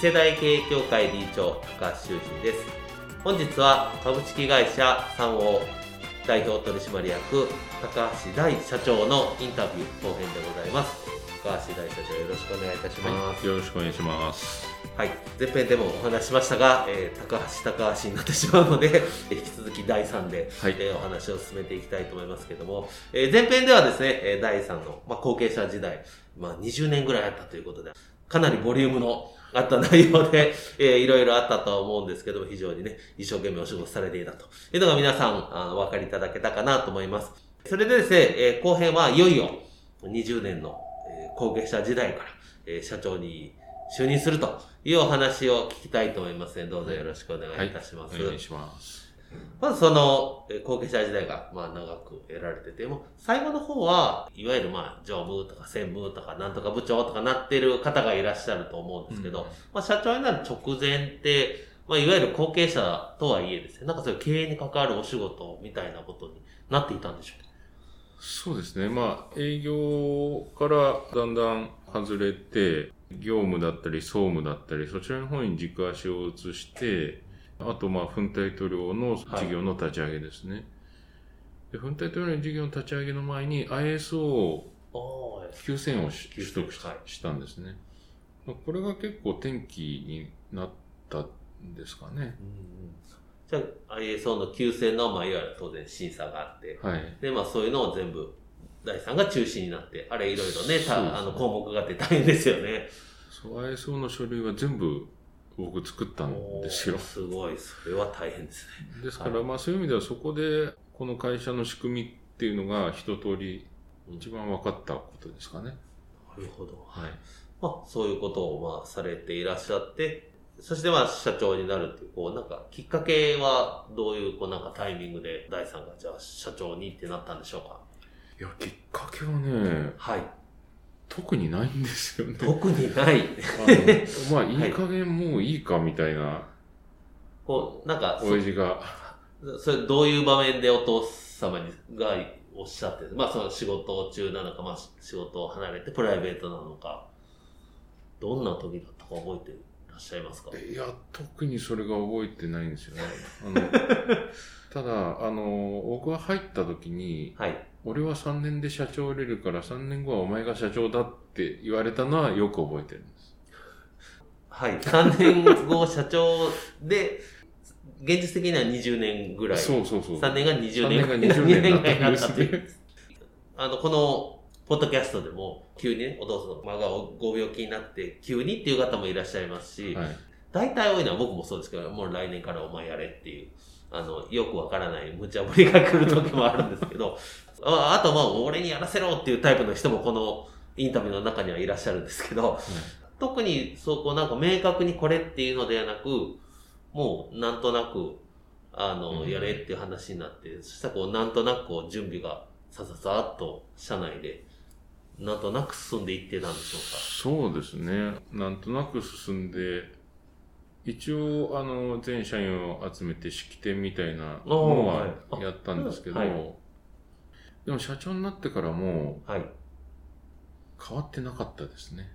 世代経営協会理事長高橋修人です。本日は株式会社三王代表取締役高橋大社長のインタビュー後編でございます。高橋大社長よろしくお願いいたします、はい、よろしくお願いします。はい。前編でもお話しましたが、えー、高橋高橋になってしまうので 引き続き第3で、はい、えー、お話を進めていきたいと思いますけども、えー、前編ではですね、え第3の、まあ、後継者時代、まあ、20年ぐらいあったということでかなりボリュームのあった内容で、えー、いろいろあったとは思うんですけども、非常にね、一生懸命お仕事されていたというのが皆さん、あの、お分かりいただけたかなと思います。それでですね、えー、後編はいよいよ、20年の、えー、後継者時代から、えー、社長に就任するというお話を聞きたいと思いますので、どうぞよろしくお願いいたします。はい、お願いします。まずその、後継者時代が、まあ長く得られてても、最後の方は、いわゆるまあ、常務とか専務とか、なんとか部長とかなってる方がいらっしゃると思うんですけど、うん、まあ社長になる直前って、まあいわゆる後継者とはいえですね、なんかそういう経営に関わるお仕事みたいなことになっていたんでしょうか？そうですね。まあ、営業からだんだん外れて、業務だったり、総務だったり、そちらの方に軸足を移して、あと、まあ、粉体塗料の事業の立ち上げですね。はい、で粉体塗料の事業の立ち上げの前に ISO9000 を取得した,、したんですね。これが結構転機になったんですかね。じゃあ ISO の9000の、まあ、いわゆる当然審査があって、はい、で、まあ、そういうのを全部、第3が中心になって、あれいろいろね、あの項目があって大変ですよね。そう、ISO の書類は全部僕作ったんですよ。すごい、それは大変ですね。ですから、まあそういう意味ではそこで、この会社の仕組みっていうのが一通り一番分かったことですかね。なるほど。はい。まあそういうことをまあされていらっしゃって、そしてまあ社長になるっていう、こうなんかきっかけはどういうこうなんかタイミングで第三がじゃあ社長にってなったんでしょうか？いや、きっかけはね、はい。特にないんですよね。特にない。あ まあ、いい加減もういいかみたいな。こう、なんか、親父が。それどういう場面でお父様にがおっしゃってまあその仕事中なのか、まあ仕事を離れてプライベートなのか、どんな時だったか覚えてらっしゃいますか？いや、特にそれが覚えてないんですよね。あの ただ、あの、僕が入った時に、はい。俺は3年で社長をれるから3年後はお前が社長だって言われたのはよく覚えてるんです。はい。3年後社長で、現実的には20年ぐらい。そうそうそう。3年が20年。3年が20年だったんですね。あの、この、ポッドキャストでも、急にね、お父さんがご病気になって、急にっていう方もいらっしゃいますし、はい、大体多いのは僕もそうですけど、もう来年からお前やれっていう、あの、よくわからない無茶ぶりが来る時もあるんですけど、ああとまあ、俺にやらせろっていうタイプの人もこのインタビューの中にはいらっしゃるんですけど、うん、特にそこなんか明確にこれっていうのではなく、もうなんとなく、あの、やれっていう話になって、そしたらこう、なんとなくこう、準備がさささっと社内で、なんとなく進んでいってたんでしょうか。そうですね。なんとなく進んで、一応、あの、全社員を集めて式典みたいなのはやったんですけど、はい、でも社長になってからも、はい、変わってなかったですね。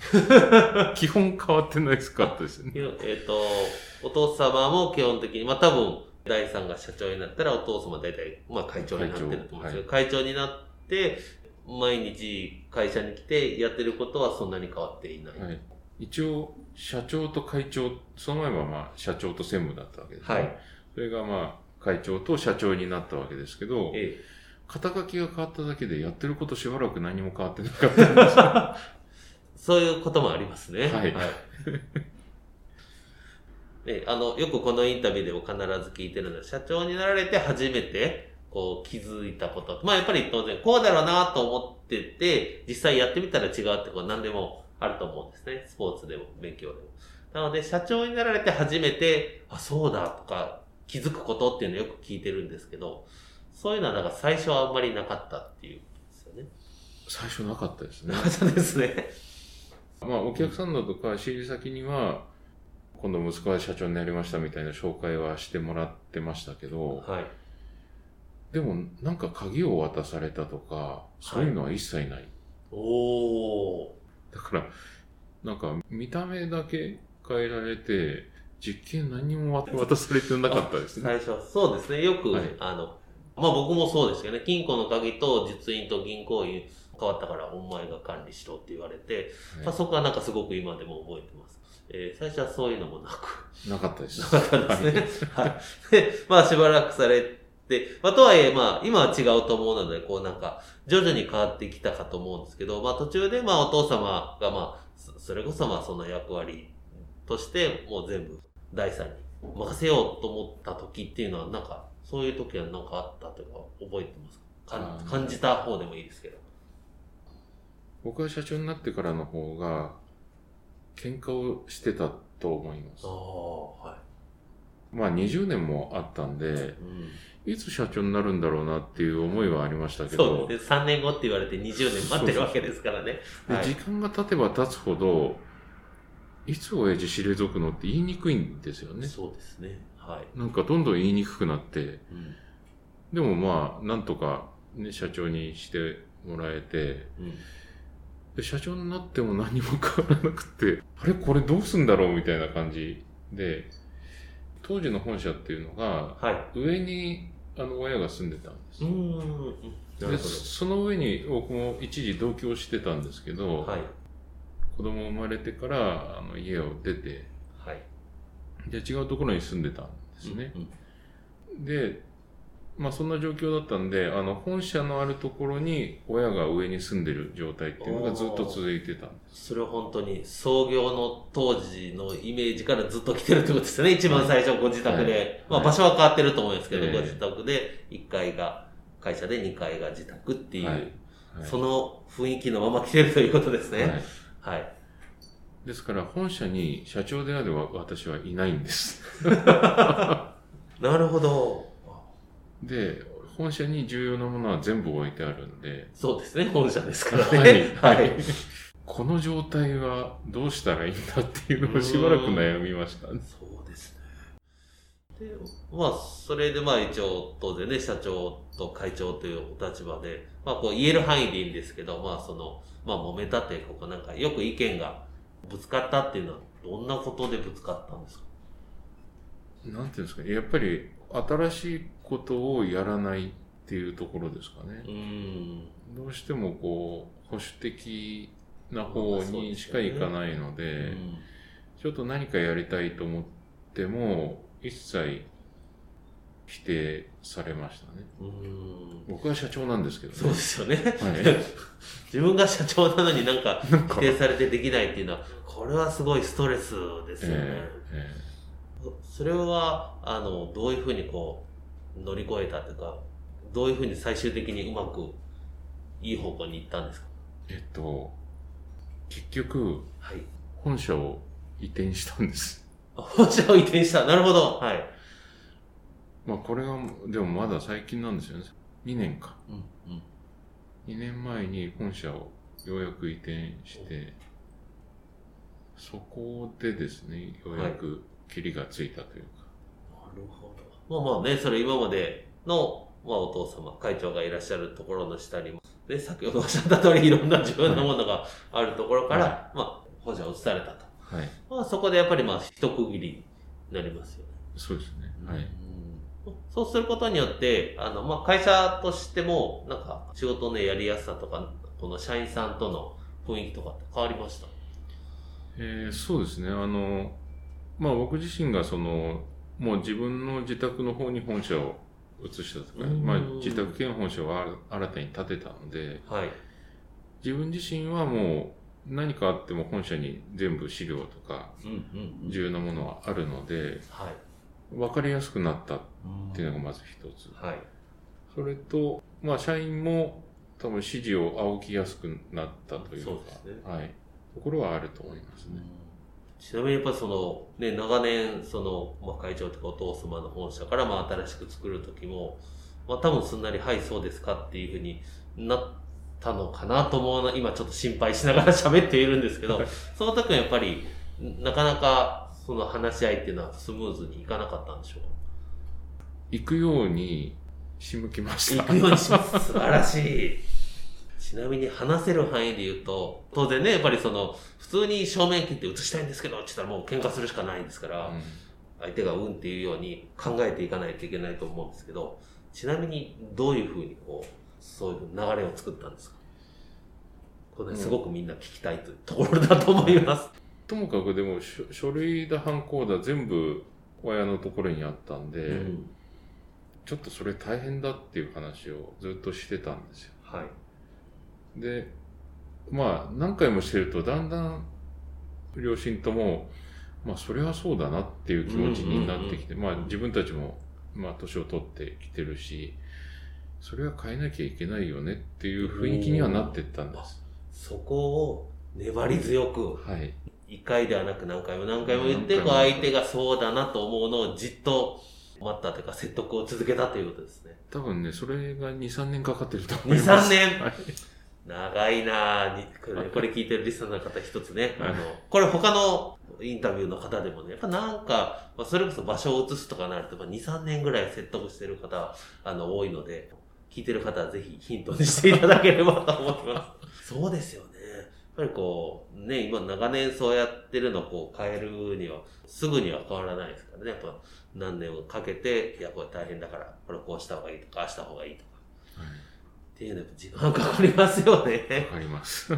基本変わってないですかったですね。えっ、ー、と、お父様も基本的に、まあ多分、第三が社長になったらお父様大体、まあ会長になってると思うんですけど、会長はい、会長になって、毎日会社に来てやってることはそんなに変わっていない。はい、一応、社長と会長、その前はまあ社長と専務だったわけですね。はい。それがまあ、会長と社長になったわけですけど、ええ。肩書きが変わっただけでやってることしばらく何も変わってなかったんですそういうこともありますね。はい ね、あの、よくこのインタビューでも必ず聞いてるのは、社長になられて初めて、こう、気づいたこと。まあ、やっぱり当然、こうだろうなと思ってて、実際やってみたら違うってこと何でもあると思うんですね。スポーツでも、勉強でも。なので、社長になられて初めて、あ、そうだとか、気づくことっていうのをよく聞いてるんですけど、そういうのはなんか最初はあんまりなかったっていうことですよね。最初なかったですね。そうですね。まあ、お客さんだとか、仕入れ先には、今度息子が社長になりましたみたいな紹介はしてもらってましたけど、はい。でもなんか鍵を渡されたとか、そういうのは一切ない。おー。だから、なんか見た目だけ変えられて、実験何にも 渡されてなかったですね。最初はそうですね。よく、はいあの、まあ僕もそうですけどね、金庫の鍵と実印と銀行員変わったからお前が管理しろって言われて、まあそこはなんかすごく今でも覚えてます。えー最初はそういうのもなく、なかったです。なかったですね。はい。で、まあしばらくされて、まあとはいえ、まあ今は違うと思うので、こうなんか、徐々に変わってきたかと思うんですけど、まあ途中でまあお父様がまあ、そそれこそまあその役割として、もう全部第三に任せようと思った時っていうのは、なんか、そういう時はなんかあったというか、覚えてますか？感じた方でもいいですけど。僕が社長になってからの方が、喧嘩をしてたと思いますあ。あ、はまあ20年もあったんで、い。うんいつ社長になるんだろうなっていう思いはありましたけど、そうですね。3年後って言われて20年待ってるわけですからね。はいで時間が経てば経つほど、いつ親父退くのって言いにくいんですよね。そうですね。はい。なんかどんどん言いにくくなって、うん。でもまあ、なんとか、ね、社長にしてもらえて、うん。で社長になっても何も変わらなくて、あれ？これどうすんだろう？みたいな感じで、当時の本社っていうのが、はい。上にあの親が住んでたんですうでほその上に僕も一時同居してたんですけど、ど。はい。子供生まれてからあの家を出て、はい。で違うところに住んでたんですね。うんで、まあそんな状況だったんで、あの本社のあるところに親が上に住んでる状態っていうのがずっと続いてたんです。それは本当に創業の当時のイメージからずっと来てるってことですよね。一番最初ご自宅で。はいまあ場所は変わってると思うんですけど、ええご自宅で1階が会社で2階が自宅っていう、はいはいその雰囲気のまま来てるということですはいね。はい。ですから本社に社長である私はいないんです。なるほど。で、本社に重要なものは全部置いてあるんで、そうですね。本社ですからはいね。はいこの状態はどうしたらいいんだっていうのをしばらく悩みましたね。そうですね。で、まあ、それでまあ一応当然ね、社長と会長というお立場で、まあこう言える範囲でいいんですけど、まあその、まあ揉めたっていうか、なんかよく意見がぶつかったっていうのは、どんなことでぶつかったんですか？なんていうんですか、やっぱり新しいことをやらないっていうところですかねう。どうしてもこう、保守的な方にしか行かないので、ちょっと何かやりたいと思っても、一切否定されましたね。僕は社長なんですけどね。そうですよね。はい。自分が社長なのになんか否定されてできないっていうのは、これはすごいストレスですよね。えええそれは、あの、どういうふうにこう、乗り越えたというか、どういうふうに最終的にうまく、いい方向に行ったんですか？ええっと、結局、はい。本社を移転したんです。あ本社を移転した。なるほど。はい。まあこれが、でもまだ最近なんですよね。2年か。うん。うん。2年前に本社をようやく移転して、そこでですね、ようやく切りがついたというか。なるほど。まあまあね、それ今までの、まあお父様、会長がいらっしゃるところの下にも、で、先ほどおっしゃった通りいろんな自分のものがあるところから、はまあ、本社を移されたと。はい。まあそこでやっぱりまあ一区切りになりますよね。そうですね。はい。うんそうすることによって、あの、まあ、会社としても、なんか、仕事のやりやすさとか、この社員さんとの雰囲気とかって変わりました？えーそうですね。あの、まあ僕自身がその、もう自分の自宅の方に本社を移したとか、まあ、自宅兼本社を新たに建てたので、はい、自分自身はもう何かあっても本社に全部資料とか重要なものはあるので、はい、分かりやすくなったっていうのがまず一つ、はい、それと、まあ、社員も多分指示を仰ぎやすくなったというか、うね、はい、ところはあると思いますね。ちなみにやっぱその、ね、長年、その、まあ、会長とかお父様の本社から、まあ、新しく作るときも、まあ、多分すんなり、はい、そうですかっていうふうになったのかなと思うな、今ちょっと心配しながら喋っているんですけど、その時はやっぱり、なかなか、その話し合いっていうのはスムーズにいかなかったんでしょうか？行くように仕向きました。行くようにします。素晴らしい。ちなみに話せる範囲で言うと、当然ね、やっぱりその、普通に正面切って映したいんですけどって言ったらもう喧嘩するしかないですから、うん、相手がうんっていうように考えていかないといけないと思うんですけど、ちなみにどういうふうにこう、そういう流れを作ったんですか？これすごくみんな聞きたいというところだと思います。ともかくでも書類だ、犯行だ全部親のところにあったんで、うん、ちょっとそれ大変だっていう話をずっとしてたんですよ。はい。で、まあ、何回もしてると、だんだん、両親とも、まあ、それはそうだなっていう気持ちになってきて、まあ、自分たちも、まあ、年を取ってきてるし、それは変えなきゃいけないよねっていう雰囲気にはなっていったんです。そこを粘り強く、はい。一回ではなく何回も何回も言って、相手がそうだなと思うのをじっと待ったというか説得を続けたということですね。多分ね、それが2、3年かかってると思います。2、3年、はい長いなぁ。これ聞いてるリスナーの方一つね。あの、これ他のインタビューの方でもね、やっぱなんか、まあ、それこそ場所を移すとかなると、まあ、2、3年ぐらい説得してる方、あの、多いので、聞いてる方はぜひヒントにしていただければと思ってます。そうですよね。やっぱりこう、ね、今長年そうやってるのをこう変えるには、すぐには変わらないですからね。やっぱ何年をかけて、いや、これ大変だから、これこうした方がいいとか、ああした方がいいとか。はいっていうのは時間かかりますよね。かかります。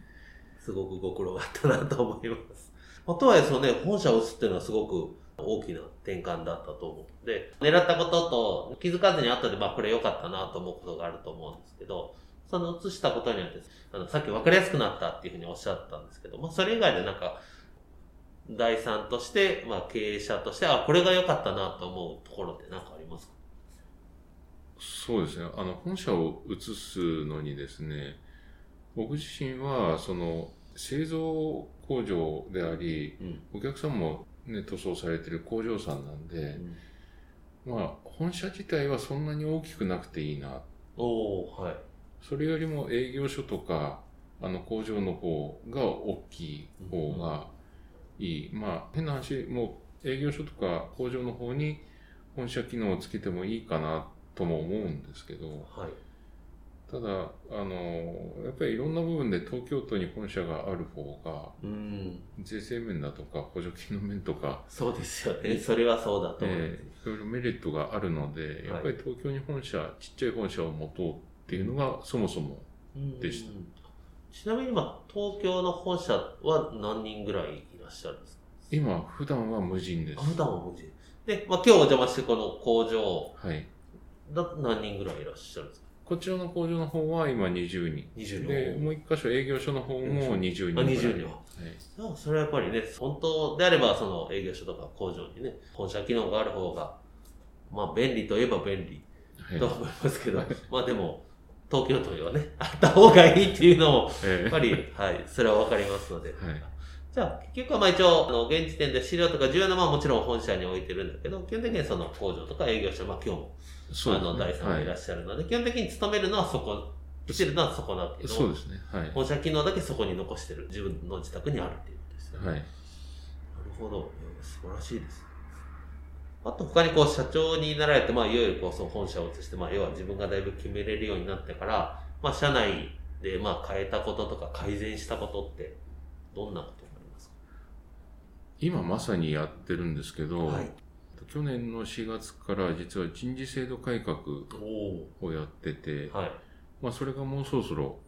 すごくご苦労があったなと思います。まあ、とはいえ、そのね、本社を移すっていうのはすごく大きな転換だったと思うので、狙ったことと気づかずにあったで、まあこれ良かったなと思うことがあると思うんですけど、その移したことによって、あの、さっき分かりやすくなったっていうふうにおっしゃったんですけど、まあそれ以外でなんか、第三として、まあ経営者として、あ、これが良かったなと思うところって何かありますか？そうですね。あの、本社を移すのにですね、僕自身は、その、製造工場であり、うん、お客さんもね、塗装されてる工場さんなんで、うん、まあ、本社自体はそんなに大きくなくていいな。おはい。それよりも営業所とか、あの工場の方が大きい方がいい。うん、まあ、変な話、もう営業所とか工場の方に本社機能をつけてもいいかなとも思うんですけど、はい、ただあのやっぱりいろんな部分で東京都に本社がある方が、うん、税制面だとか補助金の面とかそうですよね。それはそうだと思います、えー、いろいろメリットがあるのでやっぱり東京に本社、はい、ちっちゃい本社を持とうっていうのがそもそもでした、うん、ちなみに今東京の本社は何人ぐらいいらっしゃるんですか？今普段は無人です。普段は無人。で、まあ、今日お邪魔してこの工場、はいだ何人ぐらいいらっしゃるんですか？こちらの工場の方は今20人。20人。で、もう一箇所営業所の方も20人。あ、20人。はい。それはやっぱりね、本当であれば、その営業所とか工場にね、本社機能がある方が、まあ便利といえば便利と思いますけど、はい、まあでも、東京都にはね、あった方がいいっていうのも、やっぱり、はい、それはわかりますので。はいじゃあ、結局はまあ一応、あの、現時点で資料とか重要なものはもちろん本社に置いてるんだけど、基本的にその工場とか営業所、まあ今日も、あの、第3がいらっしゃるので、はい、基本的に勤めるのはそこ、してるのはそこだけど、そうですね。はい。本社機能だけそこに残してる。自分の自宅にあるっていうことですよね。はい。なるほど。素晴らしいです。あと他にこう社長になられて、まあいよいよこうその本社を移して、まあ要は自分がだいぶ決めれるようになってから、まあ社内でまあ変えたこととか改善したことってどんなこと今まさにやってるんですけど、はい、去年の4月から実は人事制度改革をやってて、はい、まあそれがもうそろそろ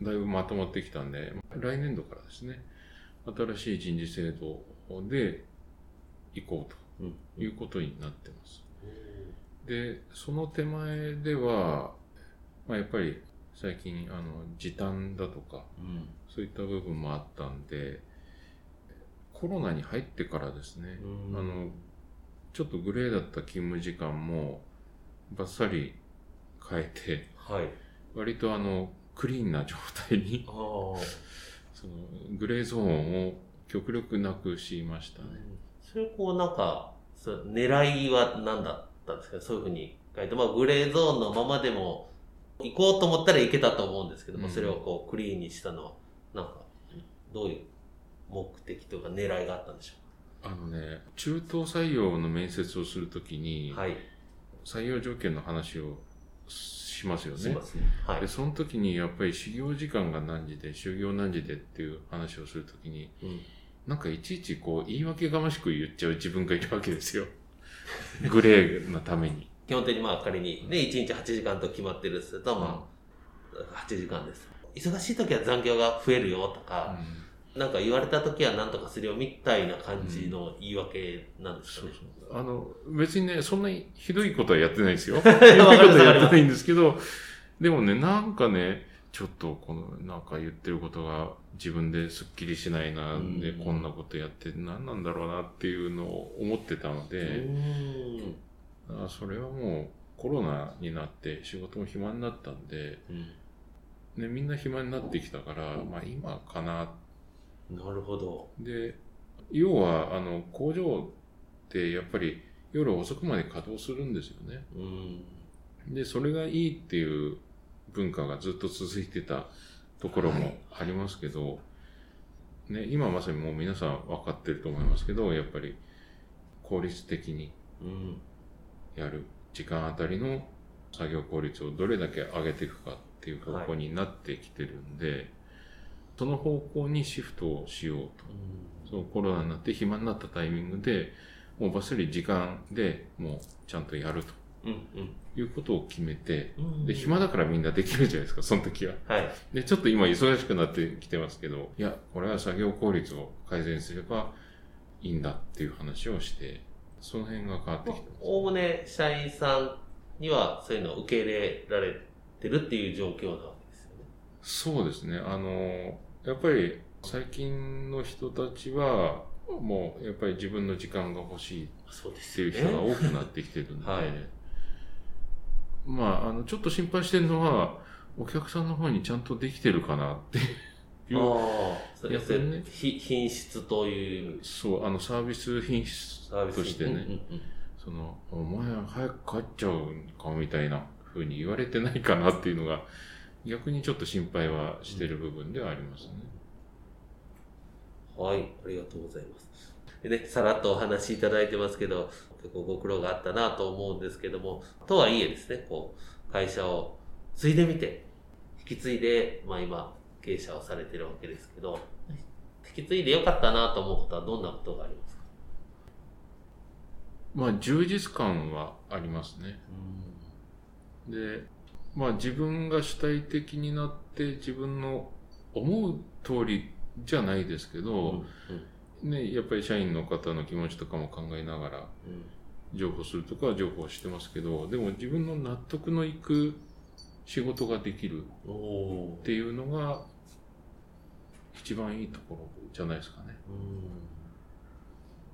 だいぶまとまってきたんで、来年度からですね、新しい人事制度で行こういうことになってます。で、その手前では、まあ、やっぱり最近、あの、時短だとか、うん、そういった部分もあったんで、コロナに入ってからですね、うん、あの、ちょっとグレーだった勤務時間も、バッサリ変えて、はい、割とあの、クリーンな状態にそのグレーゾーンを極力なくしましたね。それこうなんか、そ狙いは何だったんですか？そういうふうに書いて、まあグレーゾーンのままでも行こうと思ったらいけたと思うんですけども、うん、それをこうクリーンにしたのは、なんか、どういう目的というか狙いがあったんでしょう？かあのね、中東採用の面接をするときに、はい、採用条件の話をしますよね。ね。はい。で、その時にやっぱり修行時間が何時で、修行何時でっていう話をするときに、うん、なんかいちいちこう言い訳がましく言っちゃう自分がいるわけですよ。グレーのために。基本的にまあ仮にね、1日8時間と決まってるすると、まあ、8時間です。忙しい時は残業が増えるよとか、うん、なんか言われた時は何とかするよみたいな感じの言い訳なんですかね。あの、別にね、そんなにひどいことはやってないですよ。ひどいことはやってないんですけど、でもね、なんかね、ちょっとこの、なんか言ってることが自分ですっきりしないな、んで、こんなことやって何なんだろうなっていうのを思ってたので、あそれはもうコロナになって仕事も暇になったんで、うん、ね、みんな暇になってきたから、まあ今かな。なるほど。で、要は、あの、工場ってやっぱり夜遅くまで稼働するんですよね。うん、で、それがいいっていう文化がずっと続いてたところもありますけど、はい、ね、今まさにもう皆さん分かってると思いますけど、やっぱり効率的にやる、時間あたりの作業効率をどれだけ上げていくかっていう方向になってきてるんで、はい、その方向にシフトをしようと。そのコロナになって暇になったタイミングで、もうばっさり時間でもうちゃんとやると。うんうん、いうことを決めて、で、暇だからみんなできるじゃないですか、その時は。はい。で、ちょっと今忙しくなってきてますけど、いや、これは作業効率を改善すればいいんだっていう話をして、その辺が変わってきてます。おおむね社員さんにはそういうのを受け入れられてるっていう状況なわけですよね。そうですね。あの、やっぱり最近の人たちは、もうやっぱり自分の時間が欲しいっていう人が多くなってきてるんで、はい、まあ、あの、ちょっと心配してるのは、お客さんの方にちゃんとできてるかなっていう。ああ、それね、品質という。そう、あの、サービス品質としてね、うんうんうん、その、お前早く帰っちゃうかみたいな風に言われてないかなっていうのが、逆にちょっと心配はしてる部分ではありますね。はい、ありがとうございます。でね、さらっとお話しいただいてますけど、結構ご苦労があったなと思うんですけども、とはいえですね、こう、会社を継いでみて、引き継いで、まあ今、経営者をされてるわけですけど、引き継いでよかったなと思うことはどんなことがありますか？まあ、充実感はありますね。で、まあ自分が主体的になって自分の思う通りじゃないですけど、うんうん、ね、やっぱり社員の方の気持ちとかも考えながら、情報するとかは情報してますけど、でも自分の納得のいく仕事ができるっていうのが、一番いいところじゃないですかね。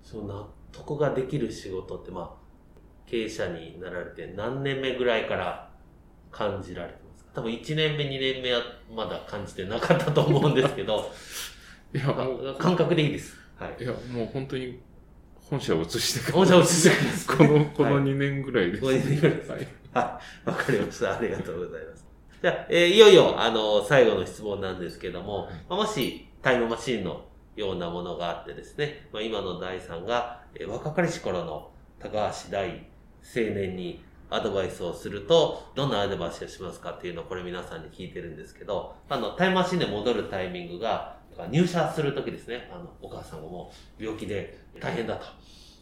そう納得ができる仕事って、まあ、経営者になられて何年目ぐらいから感じられてますか？多分1年目、2年目はまだ感じてなかったと思うんですけど、いや、感覚でいいです。はい。いや、もう本当に本社を移してから。本社を移してから、この、この2年ぐらいです。はい、2年ぐらいです。はい。はい。わかりました。ありがとうございます。じゃあ、えー、いよいよ、あの、最後の質問なんですけども、まあ、もし、タイムマシンのようなものがあってですね、まあ、今の第3が、えー、若かりし頃の高橋大青年にアドバイスをすると、どんなアドバイスをしますかっていうのをこれ皆さんに聞いてるんですけど、あの、タイムマシンで戻るタイミングが、入社するときですね、あの、お母さんがもう病気で大変だと。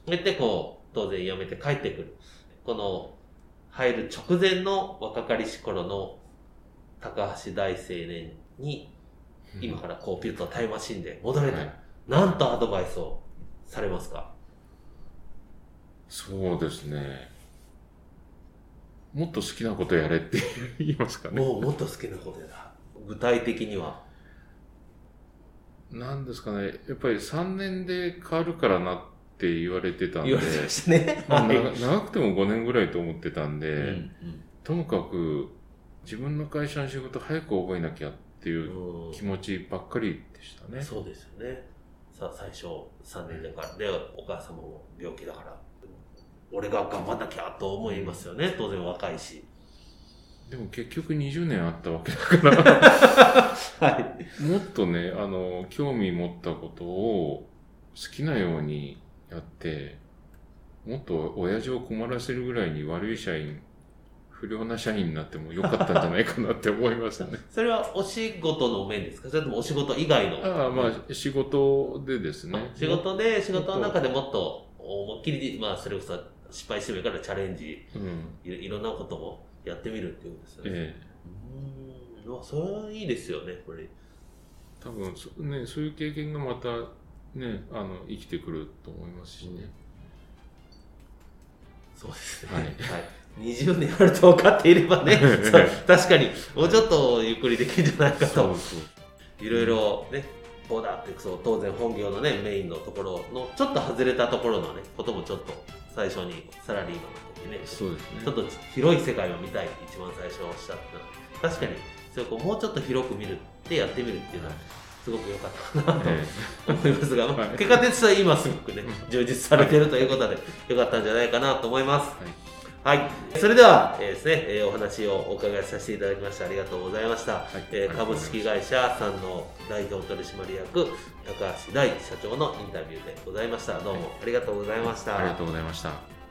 言ってこう、当然辞めて帰ってくる。この、入る直前の若かりし頃の高橋大青年に、今からこう、ピュッとタイムマシンで戻れたら、なんとアドバイスをされますか？そうですね。もっと好きなことやれって 言いますかね。もうもっと好きなことやな。具体的には。なんですかね。やっぱり3年で変わるからなって言われてたんで。言われてましたね。長長くても5年ぐらいと思ってたんで、うんともかく自分の会社の仕事早く覚えなきゃっていううん気持ちばっかりでしたね。そうですよね。さあ、最初3年だから、で、お母様も病気だから、俺が頑張んなきゃと思いますよね。当然若いし。でも結局20年あったわけだから、はい。もっとね、あの、興味持ったことを好きなようにやって、もっと親父を困らせるぐらいに悪い社員、不良な社員になってもよかったんじゃないかなって思いましたね。それはお仕事の面ですか？それともお仕事以外の？ああまあ、仕事でですね。仕事で、仕事の中でもっと思いっきり、まあ、それこそ失敗してもいいからチャレンジ、うん。いいろんなこともやってみるっていうんですよね。ええ。うーん。まあそれはいいですよね、これ。多分そ、ね、そういう経験がまた、ね、あの、生きてくると思いますしね。そうですね。ははいい。20年あると分かっていればね、確かに、もうちょっとゆっくりできるんじゃないかと。そうそう。いろいろね、こうだって、そう、当然本業のね、メインのところの、ちょっと外れたところのね、こともちょっと最初にサラリーマンの時ね、そうですね。ちょっと広い世界を見たいって一番最初おっしゃった。確かにそれをこうもうちょっと広く見るってやってみるっていうのはすごく良かったかなとえ思いますが、結果としては今すごくねうん。充実されているということで良かったんじゃないかなと思います。えはい。はい。それでは、えーですね、えーお話をお伺いさせていただきましてありがとうございました、い。えー株式会社さんの代表取締役高橋大社長のインタビューでございました。どうもありがとうございました、ありがとうございました。